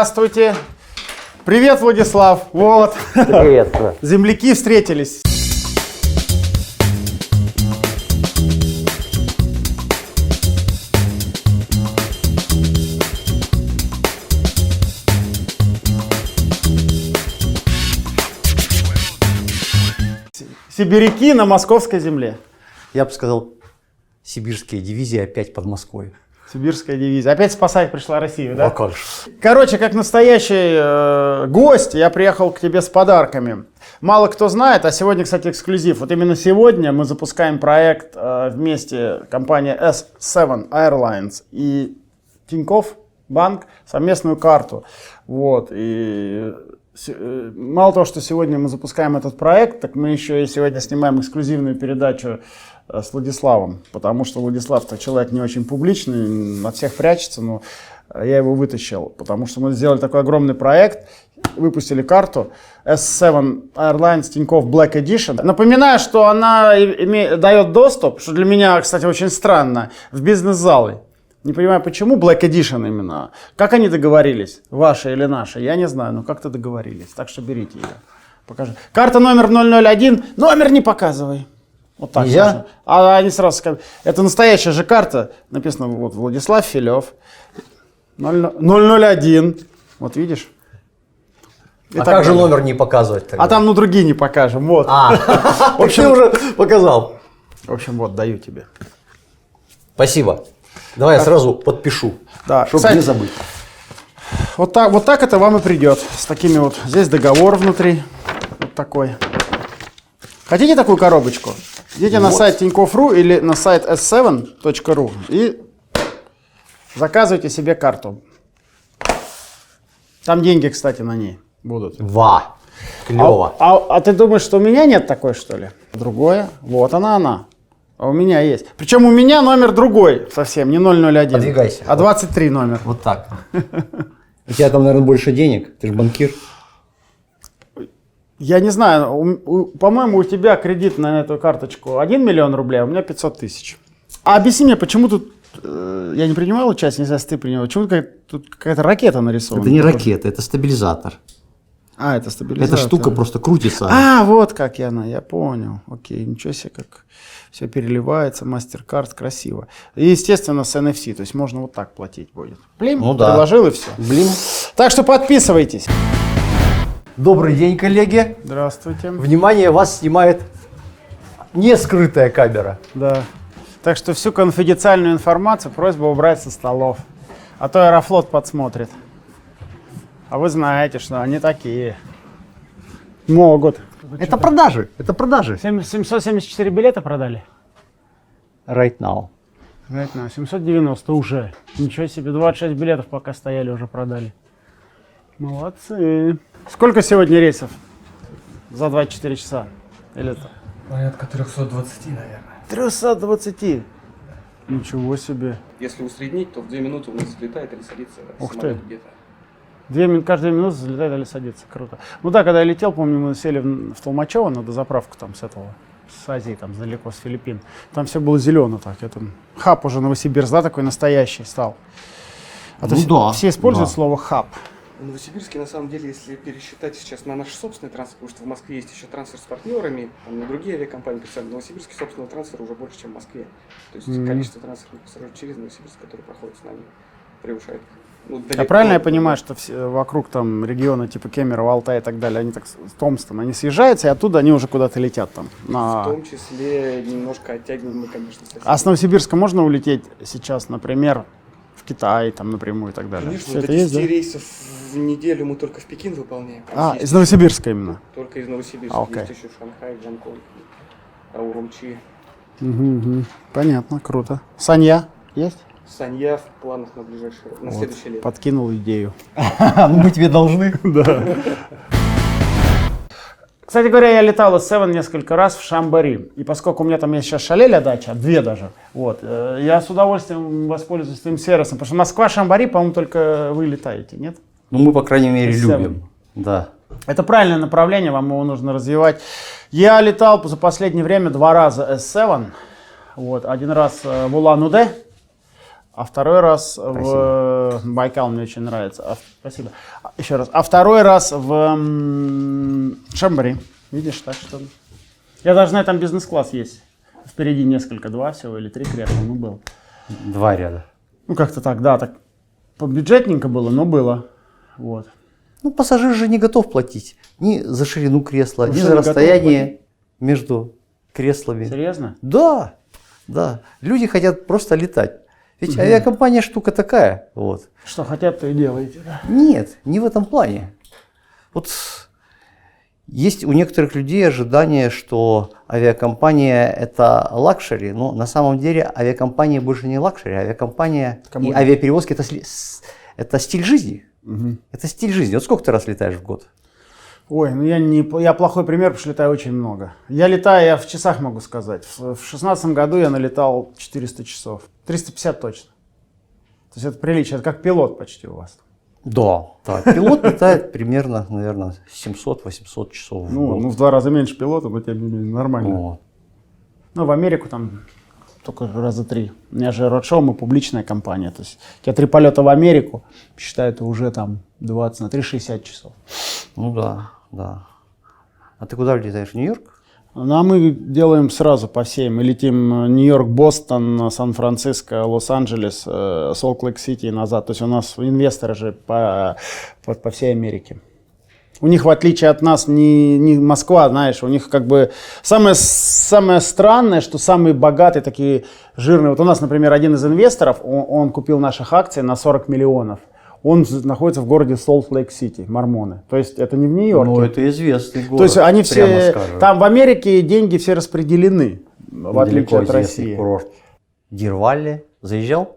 Здравствуйте. Привет, Владислав. Вот. Приветствую. Земляки встретились. Сибиряки на московской земле. Я бы сказал, сибирские дивизии опять под Москвой. Сибирская дивизия. Опять спасать пришла Россию, да? Короче, как настоящий э, гость, я приехал к тебе с подарками. Мало кто знает, а сегодня, кстати, эксклюзив. Вот именно сегодня мы запускаем проект э, вместе компания S7 Airlines и Тинькофф Банк совместную карту. Вот. И э, мало того, что сегодня мы запускаем этот проект, так мы еще и сегодня снимаем эксклюзивную передачу с Владиславом, потому что Владислав-то человек не очень публичный, от всех прячется, но э, я его вытащил, потому что мы сделали такой огромный проект, выпустили карту S7 Airlines Тинькофф Black Edition. Напоминаю, что она дает доступ, что для меня, кстати, очень странно, в бизнес-залы. Не понимаю, почему Black Edition именно. Как они договорились, ваши или наши, я не знаю, но как-то договорились. Так что берите ее. Покажи. Карта номер 001. Номер не показывай. Вот так. Нельзя? можно. А они сразу скажут. Это настоящая же карта. Написано вот Владислав Филев. 001. Вот видишь? И А так как же далее. номер не показывать тогда? А там, ну, другие не покажем. Вот. А, в общем, уже показал. В общем, вот, даю тебе. Спасибо. Давай я сразу подпишу, Да, чтобы не забыть. Вот так, вот так это вам и придет. С такими вот. Здесь договор внутри. Вот такой. Хотите такую коробочку? Идите на Вот. сайт Тинькофф.ру или на сайт s7.ru и заказывайте себе карту. Там деньги, кстати, на ней будут. Ва. Клево. А, а- а ты думаешь, что у меня нет такой, что ли? Другое. Вот она, она. А у меня есть. Причем у меня номер другой совсем, не 001. Подвигайся. А 23 номер. Вот так. У тебя там, наверное, больше денег. Ты же банкир. Я не знаю, по-моему, у тебя кредит на эту карточку 1 миллион рублей, а у меня 500 тысяч. А объясни мне, почему тут, э, я не принимал участие, не знаю, если ты принимал, почему какая- тут какая-то ракета нарисована? Это не ракета, это стабилизатор. А, это стабилизатор. Эта штука просто крутится. А, вот как я она, я понял. Окей, ничего себе, как все переливается, мастер-карт, красиво. И, естественно, с NFC, то есть можно вот так платить будет. Плим, Ну да. приложил и все. Блин. Так что подписывайтесь. Добрый день, коллеги. Здравствуйте. Внимание, вас снимает не скрытая камера. Да. Так что всю конфиденциальную информацию просьба убрать со столов. А то Аэрофлот подсмотрит. А вы знаете, что они такие. Могут. Это продажи. Это продажи. Семь- 774 билета продали? Right now. Right now, 790 уже. Ничего себе, 26 билетов пока стояли, уже продали. Молодцы. Сколько сегодня рейсов? За 24 часа? Или это? Порядка 320, наверное. 320. Ничего себе. Если усреднить, то в 2 минуты у нас взлетает или садится Ух ты. где-то. Две мин, каждая минута залетает или садится. Круто. Ну да, когда я летел, помню, мы сели в, в Толмачево на дозаправку там с этого, с Азии, там далеко, с Филиппин. Там все было зелено так. Это хаб уже Новосибирск, да, такой настоящий стал. А то Ну все, да, все используют да. слово хаб. В Новосибирске, на самом деле, если пересчитать сейчас на наш собственный трансфер, потому что в Москве есть еще трансфер с партнерами, там на другие авиакомпании представлены, в Новосибирске собственного трансфера уже больше, чем в Москве. То есть Мгм. количество трансферных пассажиров через Новосибирск, которые проходят с нами, превышает. Ну, А далеко. правильно я понимаю, что все, вокруг там региона типа Кемерово, Алтай и так далее, они так с Томском, они съезжаются, и оттуда они уже куда-то летят там. В На... том числе немножко оттягиваем мы, конечно, соседей. А с Новосибирска можно улететь сейчас, например, в Китай, там напрямую и так далее? Конечно, Всё до это 10 есть, да? рейсов в неделю мы только в Пекин выполняем. А, Есть из Новосибирска именно. Только из Новосибирска. А, окей. Есть еще Шанхай, Гонконг, Аурумчи. Мгм, мгм. Понятно, круто. Санья есть? Санья в планах на ближайшее, на Вот, следующее лето. Подкинул идею. Ну, мы тебе должны. Кстати говоря, я летал из Seven несколько раз в Шамбари. И поскольку у меня там есть сейчас шалеля дача, две даже, вот, э, я с удовольствием воспользуюсь твоим сервисом. Потому что Москва-Шамбари, по-моему, только вы летаете, нет? Ну, мы, по крайней мере, Seven. любим. Да. Это правильное направление, вам его нужно развивать. Я летал за последнее время два раза S7. Вот, один раз э, в Улан-Удэ, А второй раз в Байкал мне очень нравится. А, спасибо. А, Еще раз. А второй раз в Шамбари. Видишь, так что... Я даже на этом бизнес-класс есть. Впереди несколько, два всего или три кресла, ну был. Два ряда. Ну как-то так, да, так побюджетненько было, но было. Вот. Ну, пассажир же не готов платить ни за ширину кресла, Вы ни за расстояние между креслами. Серьезно? Да, да. Люди хотят просто летать. Ведь авиакомпания штука такая. Вот. Что хотят, то и делаете. да. Нет, не в этом плане. Вот есть у некоторых людей ожидание, что авиакомпания это luxury, но на самом деле авиакомпания больше не luxury, авиакомпания и Кому- авиаперевозки это, это стиль жизни. Это стиль жизни. Вот сколько ты раз летаешь в год? Ой, ну я не, я плохой пример, потому что летаю очень много. Я летаю, я в часах могу сказать. В шестнадцатом году я налетал 400 часов. 350 точно. То есть это приличие, это как пилот почти у вас. Да. Так, пилот летает примерно, наверное, 700-800 часов в Ну, год. ну, в два раза меньше пилота, но тем не менее нормально. Вот. Ну, в Америку там только раза три. У меня же roadshow, мы публичная компания. То есть тебя три полета в Америку, считай, это уже там 20 на 3, 60 часов. Ну да, да. А ты куда летаешь? Нью-Йорк? Ну, а мы делаем сразу по всем. Мы летим э, Нью-Йорк, Бостон, э, Сан-Франциско, Лос-Анджелес, э, Солт-Лейк-Сити и назад. То есть у нас инвесторы же по, по, по всей Америке. У них, в отличие от нас, не, не Москва, знаешь, у них как бы самое, самое странное, что самые богатые такие жирные. Вот у нас, например, один из инвесторов, он, он купил наших акций на 40 миллионов. Он находится в городе Солт-Лейк-Сити, Мормоны. То есть это не в Нью-Йорке. Ну, это известный город. То есть они все, там в Америке деньги все распределены, в отличие от России. курорт. Дирвалли. Заезжал?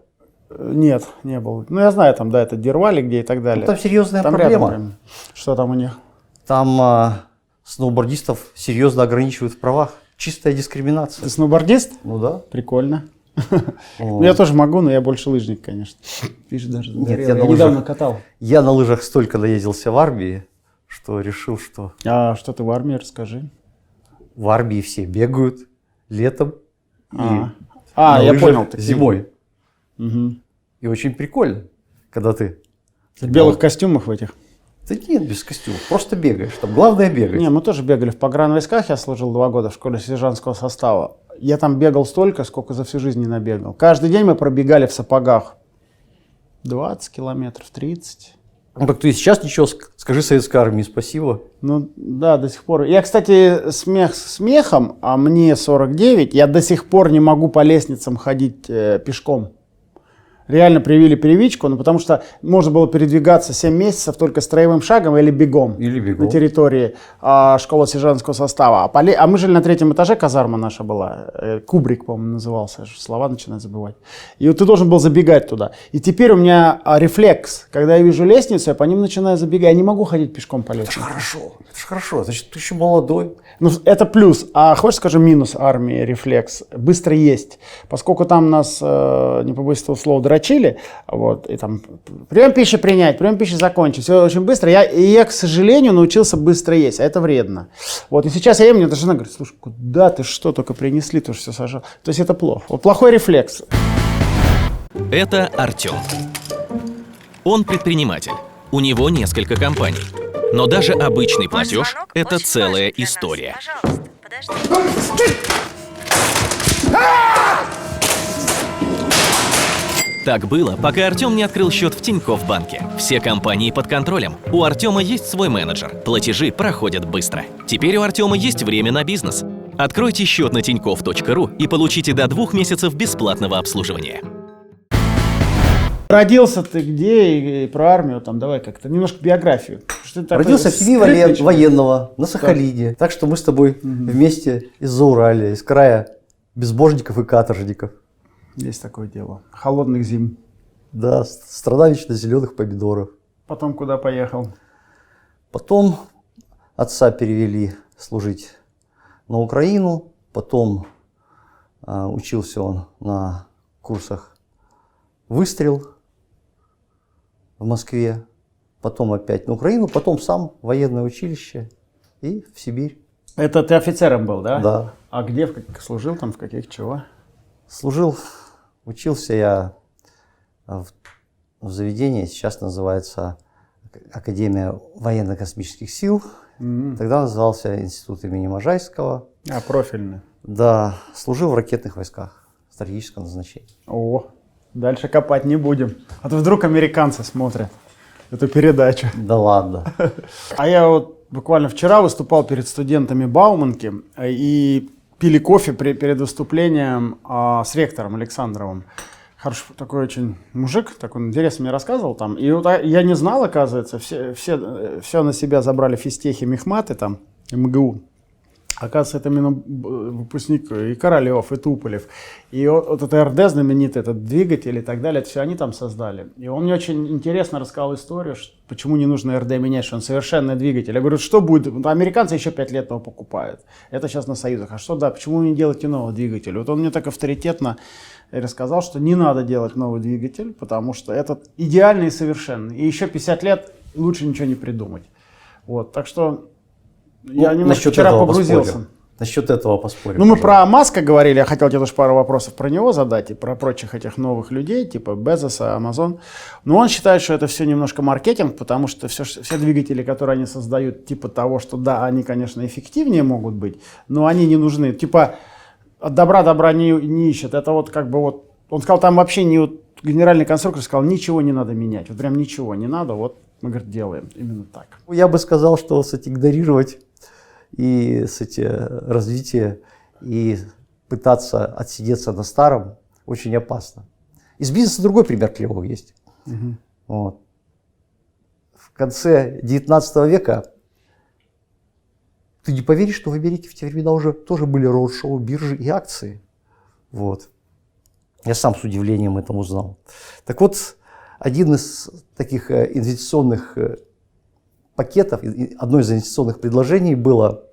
Э, Нет, не был. Ну я знаю там, да, это Дервали где и так далее. Ну, там серьезная Там проблема. рядом. Что там у них? Там а, сноубордистов серьезно ограничивают в правах. Чистая дискриминация. Ты сноубордист? Ну да. Прикольно. Ну, я тоже могу, но я больше лыжник, конечно. Видишь, даже загорел. я я, на недавно катал. Я на лыжах столько наездился в армии, что решил, что А что ты в армии, расскажи. в армии все бегают летом и А, а я понял. ты- зимой. Мгм. И очень прикольно, когда ты... В белых костюмах в этих. Да нет, без костюма, просто бегаешь. Там главное бегать. Не, мы тоже бегали в погранвойсках, я служил два года в школе сержантского состава. Я там бегал столько, сколько за всю жизнь не набегал. Каждый день мы пробегали в сапогах. 20 километров, 30. Ну так ты сейчас ничего, ск- скажи советской армии спасибо. Ну да, до сих пор. Я, кстати, смех с смехом, а мне 49, я до сих пор не могу по лестницам ходить э, пешком. Реально привили привычку, ну потому что можно было передвигаться 7 месяцев только строевым шагом или бегом. Или бегом. На территории а, школы сержантского состава. А, по ле- а мы жили на третьем этаже, казарма наша была. э, Кубрик, по-моему, назывался. Же слова начинаю забывать. И вот ты должен был забегать туда. И теперь у меня а, рефлекс. Когда я вижу лестницу, я по ним начинаю забегать. Я не могу ходить пешком по лестнице. Хорошо, это же хорошо, значит, ты еще молодой. Ну, это плюс. А хочешь скажу минус армии рефлекс? Быстро есть. Поскольку там нас, э, не побоюсь этого слова, дрочили, вот, и там прием пищи принять, прием пищи закончить, все очень быстро. Я, и я, к сожалению, научился быстро есть, а это вредно. Вот, и сейчас я ем, мне даже жена говорит, слушай, куда ты что только принесли, ты же все сажал. То есть это плохо. Вот плохой рефлекс. Это Артем. Он предприниматель. У него несколько компаний. Но даже обычный платеж это целая история. Пожалуйста, подождите. Так было, пока Артем не открыл счет в Тинькофф банке. Все компании под контролем. У Артема есть свой менеджер. Платежи проходят быстро. Теперь у Артема есть время на бизнес. Откройте счет на тинькофф.ру и получите до двух месяцев бесплатного обслуживания. Родился ты где и, и про армию там, давай как-то немножко биографию. Что ты Родился в семье воен- военного на Сахалине. Так что мы с тобой вместе из-за Уралья, из края безбожников и каторжников. Есть такое дело. Холодных зим. Да, страна вечно зеленых помидоров. Потом куда поехал? Потом отца перевели служить на Украину. Потом а, учился он на курсах выстрел в Москве. Потом опять на Украину. Потом сам военное училище и в Сибирь. Это ты офицером был, да? Да. А где служил там, в каких чего? Служил, учился я в, в заведении, сейчас называется Академия военно-космических сил, М. тогда назывался Институт имени Можайского. А, профильный. Да, служил в ракетных войсках стратегического назначения. О, дальше копать не будем. А то вдруг американцы смотрят эту передачу. Да ладно. А я вот буквально вчера выступал перед студентами Бауманки э, и пили кофе при- перед выступлением а, с ректором Александровым. Хороший такой очень мужик, так он интересно мне рассказывал там. И вот а, я не знал, оказывается, все, все, э, все на себя забрали физтехи, мехматы там, МГУ. Оказывается, это именно выпускник и Королев, и Туполев. И вот, вот это РД знаменитый, этот двигатель и так далее, это все они там создали. И он мне очень интересно рассказал историю, ш- почему не нужно РД менять, что он совершенный двигатель. Я говорю, что будет? Вот Американцы еще пять лет его покупают. Это сейчас на союзах. А что да, почему вы не делаете новый двигатель? Вот он мне так авторитетно рассказал, что не надо делать новый двигатель, потому что этот идеальный и совершенный. И еще 50 лет лучше ничего не придумать. Вот, так что я Ну, немножко вчера погрузился. поспорю. Насчет этого поспорим. Ну, мы пожалуйста. про Маска говорили, я хотел тебе тоже пару вопросов про него задать и про прочих этих новых людей, типа Безоса, Амазон. Но он считает, что это все немножко маркетинг, потому что все, все двигатели, которые они создают, типа того, что да, они, конечно, эффективнее могут быть, но они не нужны. Типа от добра добра не, не ищет. Это вот как бы вот, он сказал, там вообще не вот, генеральный конструктор сказал, ничего не надо менять. Вот прям ничего не надо, вот мы, говорит, делаем именно так. Я бы сказал, что кстати, игнорировать и кстати, развитие и пытаться отсидеться на старом очень опасно. Из бизнеса другой пример клевый есть. Вот. В конце 19 века ты не поверишь, что в Америке в те времена уже тоже были роуд-шоу, биржи и акции. Вот. Я сам с удивлением это узнал. Так вот, один из таких э, инвестиционных э, пакетов, одно из инвестиционных предложений было,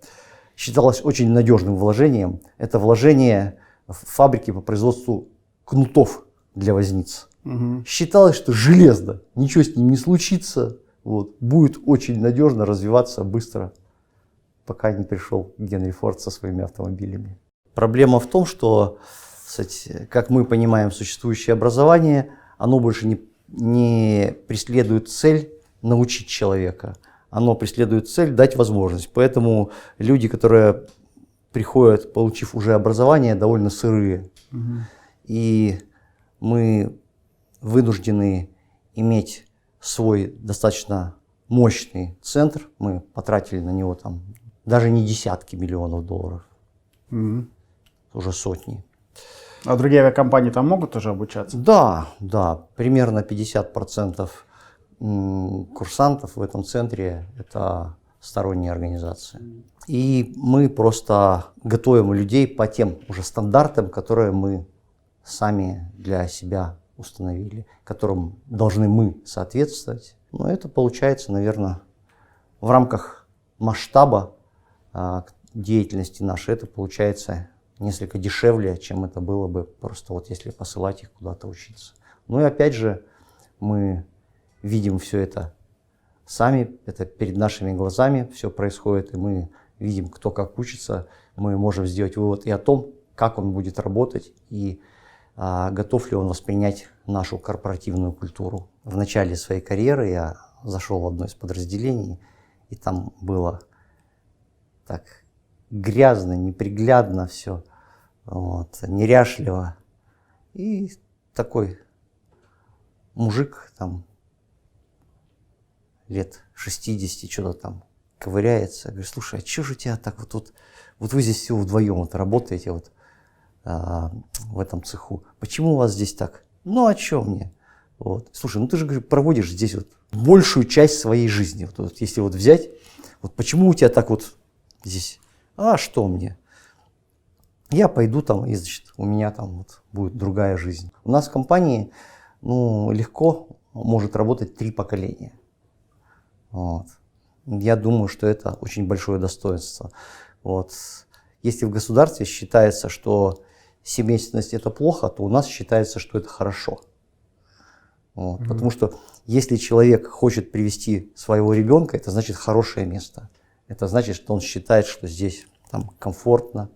считалось очень надежным вложением. Это вложение в фабрики по производству кнутов для возниц. Мгм. Считалось, что железно, ничего с ним не случится, вот, будет очень надежно развиваться быстро, пока не пришел Генри Форд со своими автомобилями. Проблема в том, что, кстати, как мы понимаем, существующее образование, оно больше не, не преследует цель научить человека, оно преследует цель дать возможность. Поэтому люди, которые приходят, получив уже образование, довольно сырые. И мы вынуждены иметь свой достаточно мощный центр. Мы потратили на него там даже не десятки миллионов долларов, Мгм. уже сотни. А другие авиакомпании там могут тоже обучаться? Да, да, примерно 50% м, курсантов в этом центре – это сторонние организации. И мы просто готовим людей по тем уже стандартам, которые мы сами для себя установили, которым должны мы соответствовать. Но это получается, наверное, в рамках масштаба а, деятельности нашей, это получается несколько дешевле, чем это было бы просто вот если посылать их куда-то учиться. Ну и опять же, мы видим все это сами, это перед нашими глазами все происходит, и мы видим, кто как учится, мы можем сделать вывод и о том, как он будет работать, и а, готов ли он воспринять нашу корпоративную культуру. В начале своей карьеры я зашел в одно из подразделений, и там было так грязно, неприглядно все, вот, неряшливо. И такой мужик там лет 60 что-то там ковыряется. Говорю, слушай, а что же у тебя так вот тут, вот вы здесь все вдвоем вот работаете вот а, в этом цеху. Почему у вас здесь так? Ну, а что мне? Вот. Слушай, ну ты же говорю, проводишь здесь вот большую часть своей жизни. Вот, вот если вот взять, вот почему у тебя так вот здесь? А что мне? Я пойду там, и, значит, у меня там вот будет другая жизнь. У нас в компании ну, легко может работать три поколения. Вот. Я думаю, что это очень большое достоинство. Вот. Если в государстве считается, что семейственность это плохо, то у нас считается, что это хорошо. Вот. Потому что если человек хочет привести своего ребенка, это значит хорошее место. Это значит, что он считает, что здесь там, комфортно,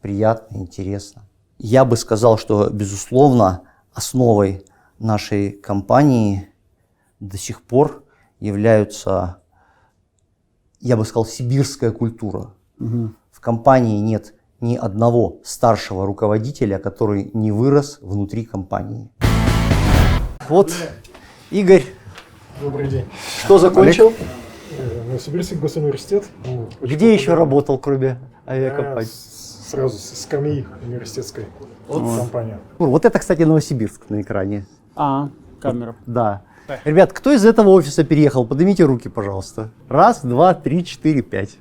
приятно, интересно. Я бы сказал, что, безусловно, основой нашей компании до сих пор являются, я бы сказал, сибирская культура. В компании нет ни одного старшего руководителя, который не вырос внутри компании. Вот, Игорь, Добрый день. что закончил? Э, Новосибирский госуниверситет. Ну, очень Где еще работал, кроме А, авиакомпании? с- Сразу с скамьи университетской компании. Вот это, кстати, Новосибирск на экране. А, камера. Да. Ребят, кто из этого офиса переехал? Поднимите руки, пожалуйста. Раз, два, три, четыре, пять.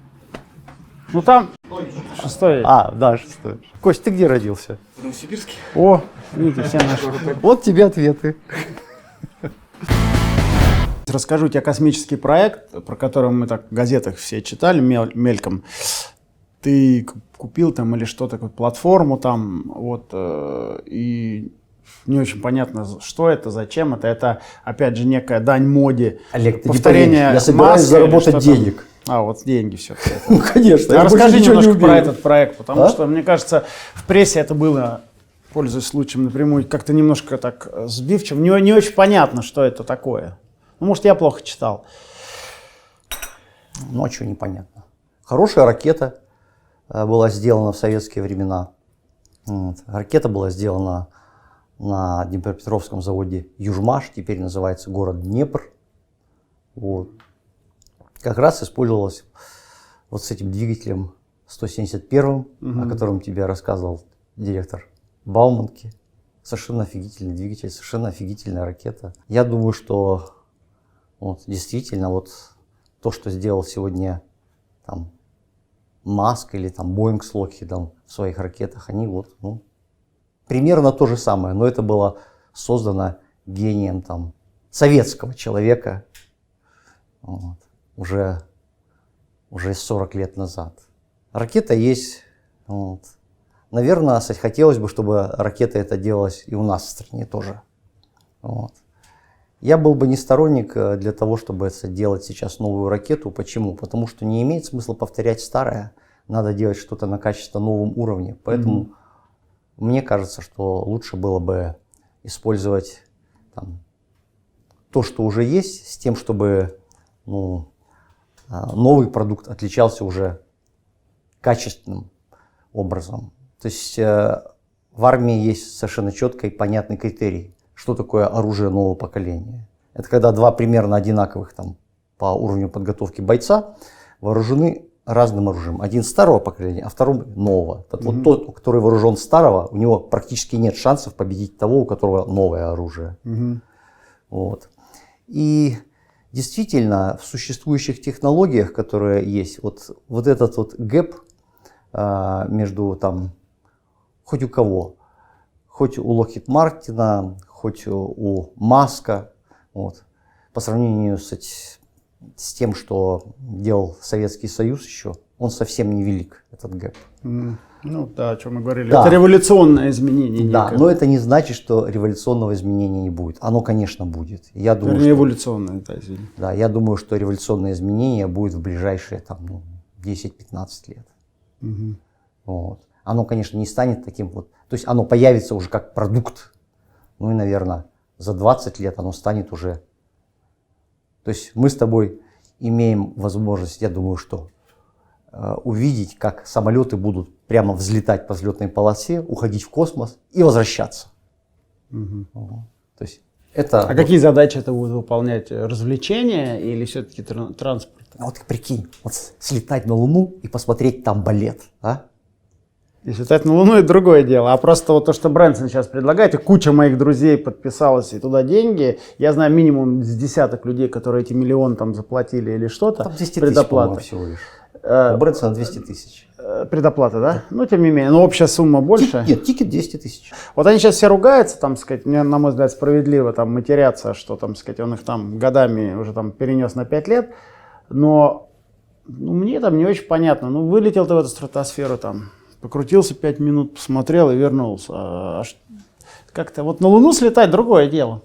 Ну там шестой. А, да, шестой. Кость, ты где родился? В Новосибирске. О, видите, все наши. Вот тебе ответы. Расскажу тебе космический проект, про который мы так в газетах все читали мел- мельком. Ты купил там или что такое, платформу там, вот, э, и не очень понятно, что это, зачем это. Это, опять же, некая дань моде. Олег, ты повторение я собираюсь заработать денег. А, вот деньги все. Ну, конечно. больше Расскажи ничего не немножко про этот проект, потому А? что, мне кажется, в прессе это было, пользуясь случаем напрямую, как-то немножко так э, сбивчиво. Не, не очень понятно, что это такое. Ну, может, я плохо читал. Ну, а что непонятно? Хорошая ракета э, была сделана в советские времена. Вот. Ракета была сделана на Днепропетровском заводе Южмаш, теперь называется город Днепр. Вот. Как раз использовалась вот с этим двигателем 171, о котором тебе рассказывал директор Бауманки. Совершенно офигительный двигатель, совершенно офигительная ракета. Я думаю, что вот, действительно вот то, что сделал сегодня там Маск или там Боинг с Локхидом в своих ракетах, они вот, ну, примерно то же самое, но это было создано гением там советского человека вот, уже, уже 40 лет назад. Ракета есть, вот. Наверное, хотелось бы, чтобы ракета это делалась и у нас в стране тоже. Вот. Я был бы не сторонник э, для того, чтобы делать сейчас новую ракету. Почему? Потому что не имеет смысла повторять старое. Надо делать что-то на качественно новом уровне. Поэтому мне кажется, что лучше было бы использовать там, то, что уже есть, с тем, чтобы ну, а, новый продукт отличался уже качественным образом. То есть э, в армии есть совершенно четкий и понятный критерий, что такое оружие нового поколения. Это когда два примерно одинаковых там, по уровню подготовки бойца вооружены разным оружием. Один старого поколения, а второй нового. Так Вот тот, который вооружен старого, у него практически нет шансов победить того, у которого новое оружие. Вот. И действительно, в существующих технологиях, которые есть, вот, вот этот вот gap а, между там, хоть у кого, хоть у Lockheed Martin а, хоть у, у Маска, вот, по сравнению с, с тем, что делал Советский Союз еще, он совсем невелик, этот gap. Ну, да, о чем мы говорили. Да. Это революционное изменение. Да, некое. но это не значит, что революционного изменения не будет. Оно, конечно, будет. Я думаю, Вернее, эволюционное, да, извини. Да, я думаю, что революционное изменение будет в ближайшие там, ну, 10-15 лет. Вот. Оно, конечно, не станет таким вот. То есть оно появится уже как продукт. Ну и, наверное, за 20 лет оно станет уже. То есть мы с тобой имеем возможность, я думаю, что э, увидеть, как самолеты будут прямо взлетать по взлетной полосе, уходить в космос и возвращаться. Вот. То есть это А вот- какие задачи это будет выполнять? Развлечения или все-таки транспорт? Вот прикинь, вот слетать на Луну и посмотреть там балет, а? Если летать на Луну, это другое дело. А просто вот то, что Брэнсон сейчас предлагает, и куча моих друзей подписалась и туда деньги. Я знаю минимум с десяток людей, которые эти миллион там заплатили или что-то. Там 200 тысяч, по-моему, предоплата. всего лишь. Э, У Брэнсона 200 тысяч. э, предоплата, да? Ну, тем не менее. Но общая сумма больше. Нет, тикет 200 тысяч. Вот они сейчас все ругаются, там, сказать, мне, на мой взгляд, справедливо там матерятся, что там, сказать, он их там годами уже там перенес на 5 лет, но ну, мне там не очень понятно. Ну, вылетел ты в эту стратосферу там, покрутился 5 минут, посмотрел и вернулся. А ш- как-то вот на Луну слетать другое дело.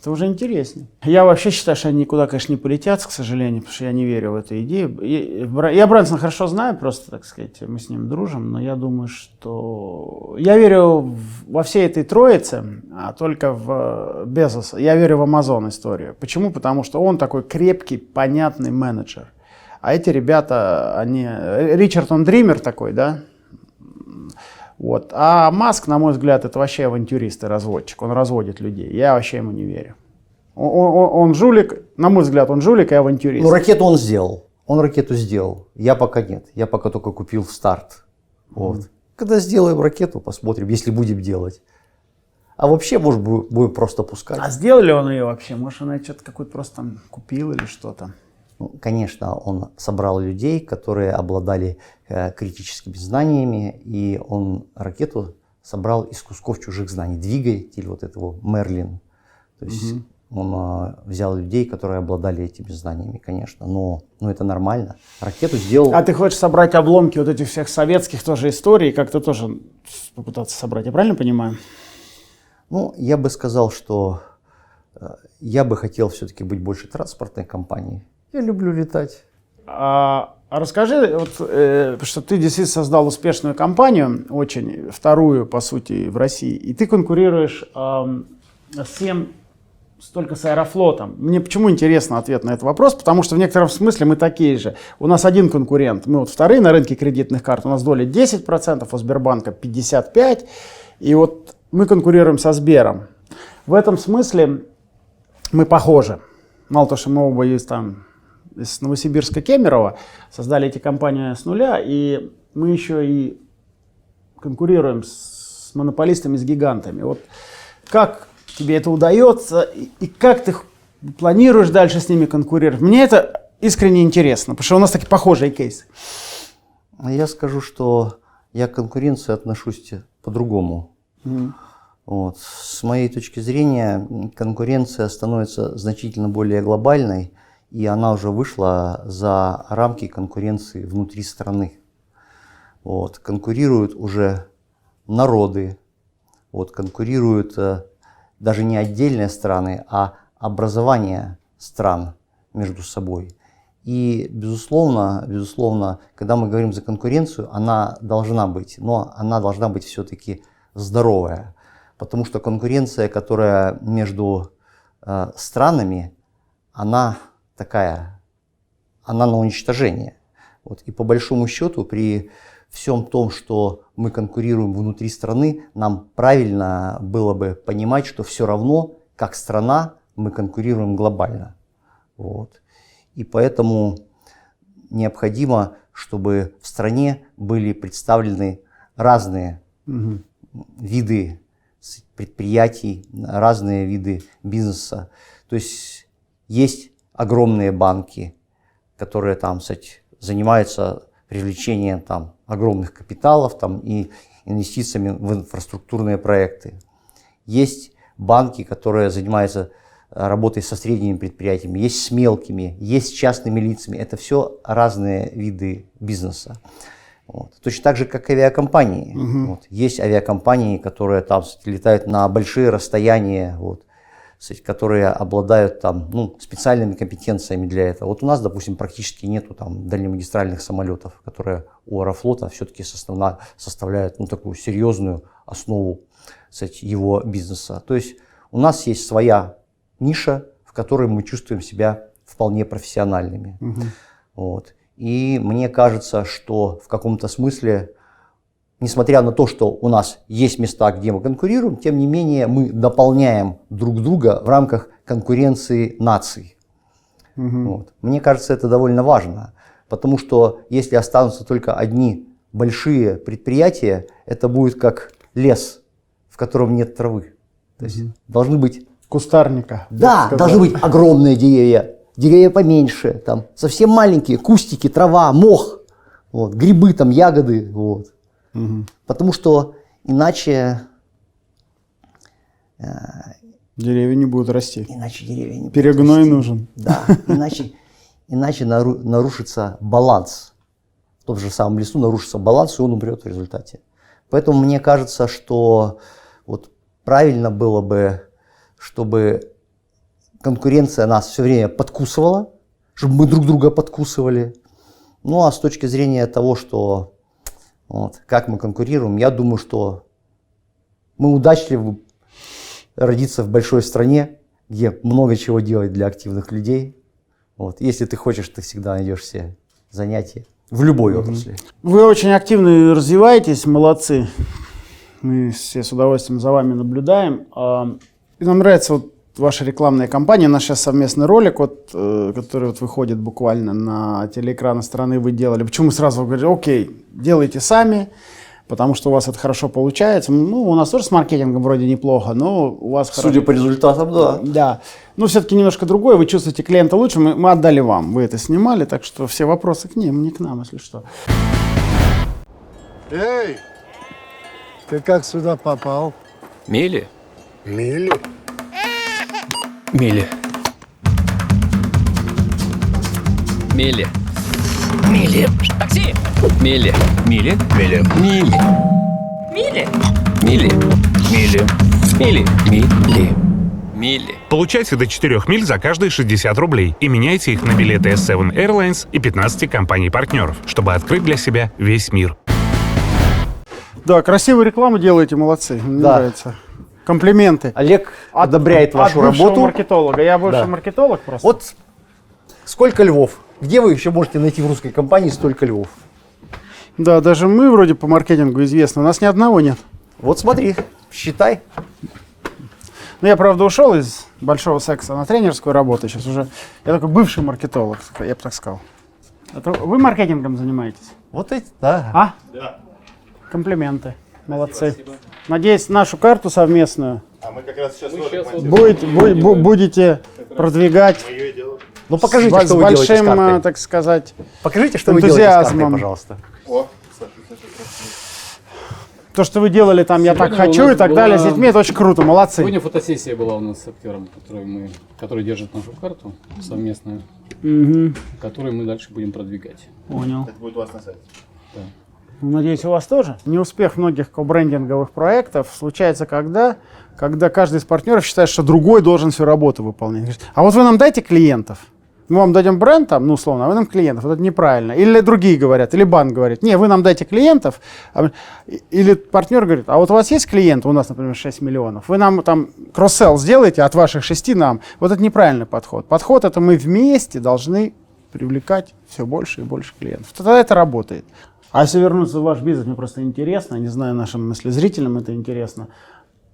Это уже интереснее. Я вообще считаю, что они никуда, конечно, не полетят, к сожалению, потому что я не верю в эту идею. Я Брэнсона хорошо знаю, просто, так сказать, мы с ним дружим, но я думаю, что... Я верю во всей этой троице, а только в э, Безоса. Я верю в Амазон историю. Почему? Потому что он такой крепкий, понятный менеджер. А эти ребята, они... э, Ричард, он дример такой, да? Вот. А Маск, на мой взгляд, это вообще авантюрист и разводчик. Он разводит людей. Я вообще ему не верю. Он, он- он жулик, на мой взгляд, он жулик и авантюрист. Ну, ракету он сделал. Он ракету сделал. Я пока нет. Я пока только купил старт. Вот. Когда сделаем ракету, посмотрим, если будем делать. А вообще, может, бу- будем просто пускать. А сделал ли он ее вообще? Может, он что-то какую-то просто там купил или что-то? Ну, конечно, он собрал людей, которые обладали критическими знаниями, и он ракету собрал из кусков чужих знаний. Двигатель вот этого Мерлин. То есть он э, взял людей, которые обладали этими знаниями, конечно. Но, но это нормально. Ракету сделал... А ты хочешь собрать обломки вот этих всех советских тоже историй, как-то тоже попытаться собрать, я правильно понимаю? Ну, я бы сказал, что э, я бы хотел все-таки быть больше транспортной компанией. Я люблю летать. А, а расскажи, вот, э, что ты действительно создал успешную компанию, очень, вторую, по сути, в России, и ты конкурируешь ам, с тем, с- Аэрофлотом. Мне почему интересно ответ на этот вопрос? Потому что в некотором смысле мы такие же. У нас один конкурент, мы вот вторые на рынке кредитных карт, у нас доля 10%, у Сбербанка 55%, и вот мы конкурируем со Сбером. В этом смысле мы похожи. Мало того, что мы оба из, там, из Новосибирска Кемерово, создали эти компании с нуля, и мы еще и конкурируем с монополистами, с гигантами. Вот как тебе это удается, и, и как ты планируешь дальше с ними конкурировать? Мне это искренне интересно, потому что у нас такие похожие кейсы. А Я скажу, что я к конкуренции отношусь по-другому. Вот. С моей точки зрения, конкуренция становится значительно более глобальной, и она уже вышла за рамки конкуренции внутри страны. Вот. Конкурируют уже народы, вот, конкурируют э, даже не отдельные страны, а образование стран между собой. И, безусловно, безусловно, когда мы говорим за конкуренцию, она должна быть, но она должна быть все-таки здоровая. Потому что конкуренция, которая между э, странами, она такая, она на уничтожение. Вот. И по большому счету, при всем том, что мы конкурируем внутри страны, нам правильно было бы понимать, что все равно, как страна, мы конкурируем глобально. Вот. И поэтому необходимо, чтобы в стране были представлены разные виды с- предприятий, разные виды бизнеса. То есть есть огромные банки, которые там кстати, занимаются привлечением там, огромных капиталов там, и инвестициями в инфраструктурные проекты. Есть банки, которые занимаются э, работой со средними предприятиями, есть с мелкими, есть с частными лицами. Это все разные виды бизнеса. Вот. Точно так же, как авиакомпании. Вот. Есть авиакомпании, которые там летают на большие расстояния, вот, которые обладают там, ну, специальными компетенциями для этого. Вот у нас, допустим, практически нету там дальнемагистральных самолетов, которые у Аэрофлота все-таки составляют ну, такую серьезную основу кстати, его бизнеса. То есть у нас есть своя ниша, в которой мы чувствуем себя вполне профессиональными. Вот. И мне кажется, что в каком-то смысле, несмотря на то, что у нас есть места, где мы конкурируем, тем не менее мы дополняем друг друга в рамках конкуренции наций. Вот. Мне кажется, это довольно важно, потому что если останутся только одни большие предприятия, это будет как лес, в котором нет травы. То есть должны быть Кустарника. да, должны быть огромные деревья, деревья поменьше, там совсем маленькие, кустики, трава, мох, вот, грибы, там, ягоды, вот. Потому что иначе, Деревья не будут расти. иначе деревья не будут Перегной расти. нужен. Да, иначе, иначе нару- нарушится баланс. В том же самом лесу нарушится баланс, и он умрет в результате. Поэтому мне кажется, что вот правильно было бы, чтобы конкуренция нас все время подкусывала, чтобы мы друг друга подкусывали. Ну а с точки зрения того, что вот, как мы конкурируем, я думаю, что мы удачливы родиться в большой стране, где много чего делать для активных людей. Вот. Если ты хочешь, ты всегда найдешь себе занятия в любой отрасли. Вы очень активно развиваетесь, молодцы. Мы все с удовольствием за вами наблюдаем. А, И нам нравится вот ваша рекламная кампания, наш сейчас совместный ролик, вот, э, который вот выходит буквально на телеэкраны страны вы делали. Почему сразу вы говорите, окей, делайте сами, потому что у вас это хорошо получается. Ну, у нас тоже с маркетингом вроде неплохо, но у вас хорошо. Судя по результатам, да. Да. Но все-таки немножко другое. Вы чувствуете клиента лучше. Мы, мы отдали вам. Вы это снимали, так что все вопросы к ним, не к нам, если что. Эй, ты как сюда попал? Мили? Мили? Мили. Мили. Мили. Такси! Мили. Мили. Мили. Мили. Мили. Мили. Мили. Мили. Мили. Мили. Получайте до 4 миль за каждые 60 рублей и меняйте их на билеты S7 Airlines и 15 компаний-партнеров, чтобы открыть для себя весь мир. Да, красивую рекламу делаете, молодцы. Мне Да. нравится. Комплименты. Олег одобряет От вашу бывшего работу. маркетолога. Я бывший Да. маркетолог просто. Вот сколько львов? Где вы еще можете найти в русской компании столько львов? Да, даже мы вроде по маркетингу известны. У нас ни одного нет. Вот смотри, считай. Ну, я, правда, ушел из большого секса на тренерскую работу. Сейчас уже я такой бывший маркетолог, я бы так сказал. Это вы маркетингом занимаетесь? Вот эти, да. А? Да. Комплименты. Молодцы. Надеюсь, нашу карту совместную будете, бу- бу- будете продвигать Ну покажите, с, что с вы делаете с большим, картой. э, так сказать, Покажите, что вы делаете с картой, энтузиазмом. пожалуйста. то, что вы делали там, я так Сегодня у хочу нас и так далее, с была- детьми, это очень круто, молодцы. Сегодня фотосессия была у нас с актером, который, мы, который держит нашу карту совместную, Мгм. которую мы дальше будем продвигать. Понял. Это будет у вас на сайте? Да. Надеюсь, у вас тоже. Неуспех многих кобрендинговых проектов случается когда? Когда каждый из партнеров считает, что другой должен всю работу выполнять. А вот вы нам дайте клиентов. Мы вам дадим бренд, там, ну, условно, а вы нам клиентов. Вот это неправильно. Или другие говорят, или банк говорит, не, вы нам дайте клиентов. А Или партнер говорит, а вот у вас есть клиенты, у нас, например, 6 миллионов, вы нам там кросс-селл сделаете от ваших 6 нам. Вот это неправильный подход. Подход это мы вместе должны привлекать все больше и больше клиентов. Тогда это работает. А если вернуться в ваш бизнес, мне просто интересно, не знаю, нашим если зрителям это интересно.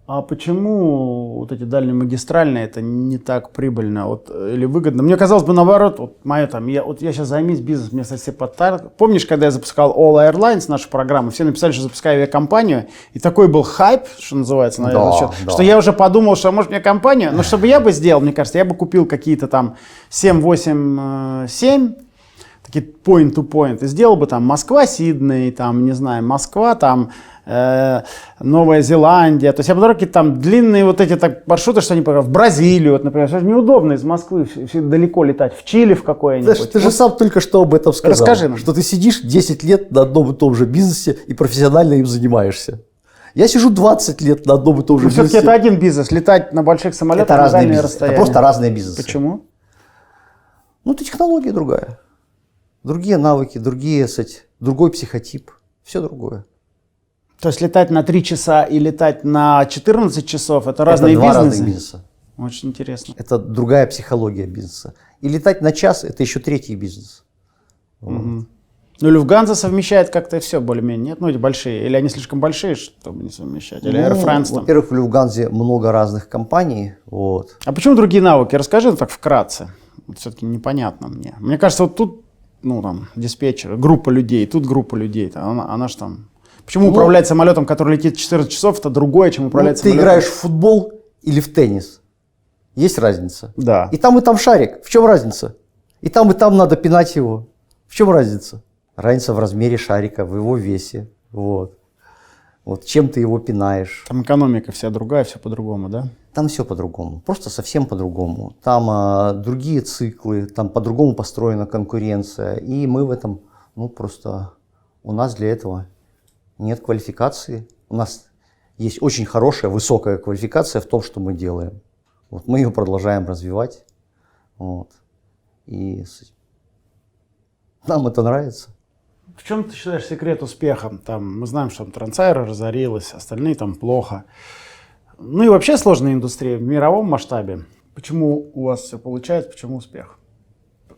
А почему вот эти дальнемагистральные это не так прибыльно вот, э, или выгодно? Мне казалось бы наоборот, вот мое там, я, вот я сейчас займусь бизнесом, мне все подтар... Помнишь, когда я запускал All Airlines, нашу программу, все написали, что запускаю авиакомпанию, и такой был хайп, что называется, на Да, этот счет, да. что я уже подумал, что может мне компанию, но чтобы я бы сделал, мне кажется, я бы купил какие-то там 7, 8, 7, такие point to point, и сделал бы там Москва, Сидней, там, не знаю, Москва, там, э, Новая Зеландия, то есть я бы какие-то там длинные вот эти так маршруты, что они в Бразилию, вот, например, что же неудобно из Москвы далеко летать, в Чили в какое-нибудь. Саш, ты же сам только что об этом сказал. Расскажи нам. Что ты сидишь 10 лет на одном и том же бизнесе и профессионально им занимаешься. Я сижу 20 лет на одном и том же все-таки бизнесе. это один бизнес, летать на больших самолетах Это разные бизнесы. Это просто разные бизнесы. Почему? Ну, это технология другая. Другие навыки, другие, кстати, другой психотип. Все другое. То есть летать на 3 часа и летать на 14 часов, это разные это два бизнесы? разных бизнеса. Очень интересно. Это другая психология бизнеса. И летать на час – это еще третий бизнес. Ну, Люфтганза совмещает как-то все более-менее, нет? Ну, эти большие. Или они слишком большие, чтобы не совмещать? Или Air Ну, France там? Во-первых, в Люфтганзе много разных компаний. Вот. А почему другие навыки? Расскажи ну, так вкратце. Вот все-таки непонятно мне. Мне кажется, вот тут, ну, там, диспетчер, группа людей, тут группа людей. там, Она, она ж там... Почему Ну, управлять самолетом, который летит 14 часов, это другое, чем Ну, управлять ты самолетом? играешь в футбол или в теннис. Есть разница. Да. И там, и там шарик. В чем разница? И там, и там надо пинать его. В чем разница? Разница в размере шарика, в его весе. Вот. Вот чем ты его пинаешь. Там экономика вся другая, все по-другому, да? Там все по-другому, просто совсем по-другому. Там а, другие циклы, там по-другому построена конкуренция. И мы в этом, ну просто, у нас для этого нет квалификации. У нас есть очень хорошая, высокая квалификация в том, что мы делаем. Вот, мы ее продолжаем развивать. Вот. И нам это нравится. В чем ты считаешь секрет успеха? Там, мы знаем, что Трансайра разорилась, остальные там плохо. Ну и вообще сложная индустрия в мировом масштабе. Почему у вас все получается, почему успех?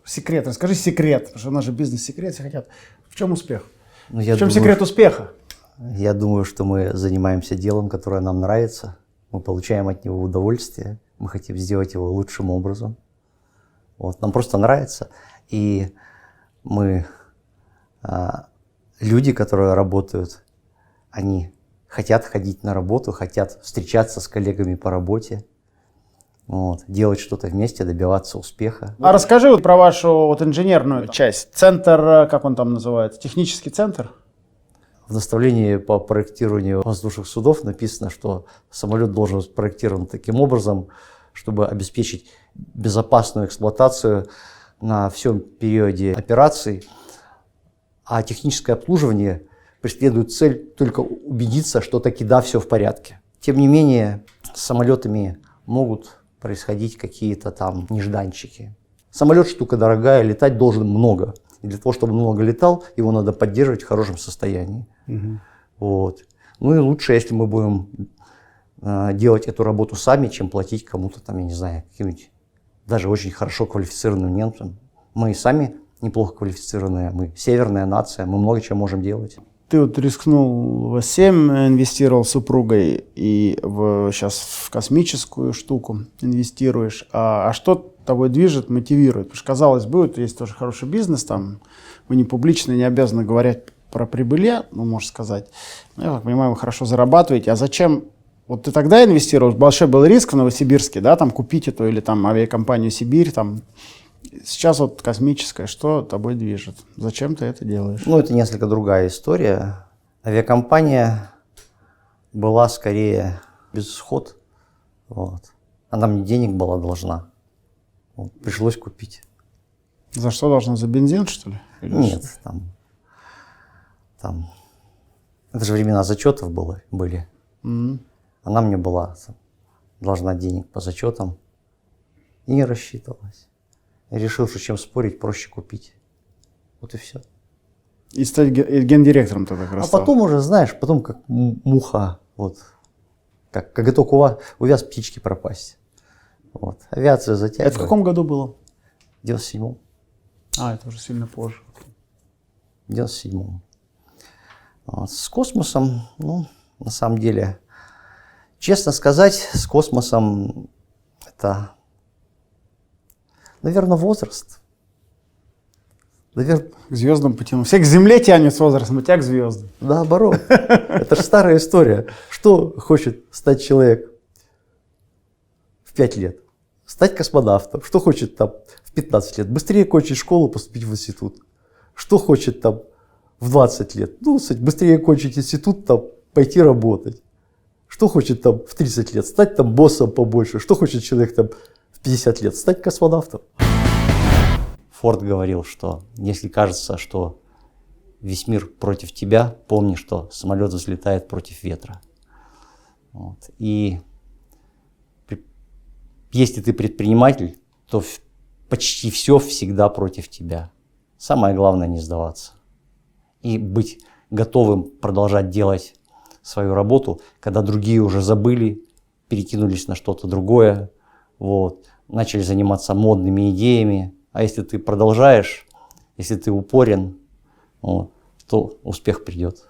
Секрет, расскажи секрет, потому что у нас же бизнес-секрет, все хотят. В чем успех? Ну, в чем думаю, секрет успеха? Я думаю, что мы занимаемся делом, которое нам нравится. Мы получаем от него удовольствие. Мы хотим сделать его лучшим образом. Вот, нам просто нравится. И мы, люди, которые работают, они хотят ходить на работу, хотят встречаться с коллегами по работе, вот, делать что-то вместе, добиваться успеха. А расскажи вот про вашу вот инженерную часть. Центр, э, как он там называется? Технический центр? В наставлении по проектированию воздушных судов написано, что самолет должен быть спроектирован таким образом, чтобы обеспечить безопасную эксплуатацию на всем периоде операций, а техническое обслуживание преследует цель только убедиться, что таки да, все в порядке. Тем не менее, с самолетами могут происходить какие-то там нежданчики. Самолет штука дорогая, летать должен много. И для того, чтобы много летал, его надо поддерживать в хорошем состоянии. Вот. Ну и лучше, если мы будем э, делать эту работу сами, чем платить кому-то там, я не знаю, каким-нибудь даже очень хорошо квалифицированным немцам. Мы и сами неплохо квалифицированные, мы северная нация, мы много чего можем делать. Ты вот рискнул в S7, инвестировал с супругой, и в, сейчас в космическую штуку инвестируешь. А, а что тобой движет, мотивирует? Потому что, казалось бы, вот есть тоже хороший бизнес, там вы не публично не обязаны говорить про прибыли, ну, можно сказать. Ну, я так понимаю, вы хорошо зарабатываете. А зачем вот ты тогда инвестировал, большой был риск в Новосибирске, да, там купить эту или там авиакомпанию Сибирь, там. Сейчас вот космическая, что тобой движет? Зачем ты это делаешь? Ну, это несколько другая история. Авиакомпания была скорее без исход. Вот. Она мне денег была должна. Вот, пришлось купить. За что должна? За бензин, что ли? Или Нет, там, там, это же времена зачетов было, были. М. Она мне была должна денег по зачетам и не рассчитывалась. Решил, что чем спорить, проще купить. Вот и все. И стать гендиректором ты как раз А стал. потом уже, знаешь, потом как муха, вот, как, только ува- увяз птички пропасть. Вот. Авиация затягивает. Это в каком году было? В 97-м. А, это уже сильно позже. В 97-м. Вот. С космосом, ну, на самом деле, честно сказать, с космосом это, наверное, возраст. Наверное, К звездам потянул. Все к земле тянет с возрастом, а тебя к звездам. наоборот. Это же старая история. Что хочет стать человек в 5 лет? Стать космонавтом. Что хочет там в 15 лет? Быстрее кончить школу, поступить в институт. Что хочет там в 20 лет? Ну, быстрее кончить институт, там, пойти работать. Что хочет там в 30 лет? Стать там боссом побольше. Что хочет человек там 50 лет? Стать космонавтом. Форд говорил, что если кажется, что весь мир против тебя, помни, что самолет взлетает против ветра. Вот. И если ты предприниматель, то почти все всегда против тебя. Самое главное не сдаваться. И быть готовым продолжать делать свою работу, когда другие уже забыли, перекинулись на что-то другое, вот, начали заниматься модными идеями. А если ты продолжаешь, если ты упорен, вот, то успех придет.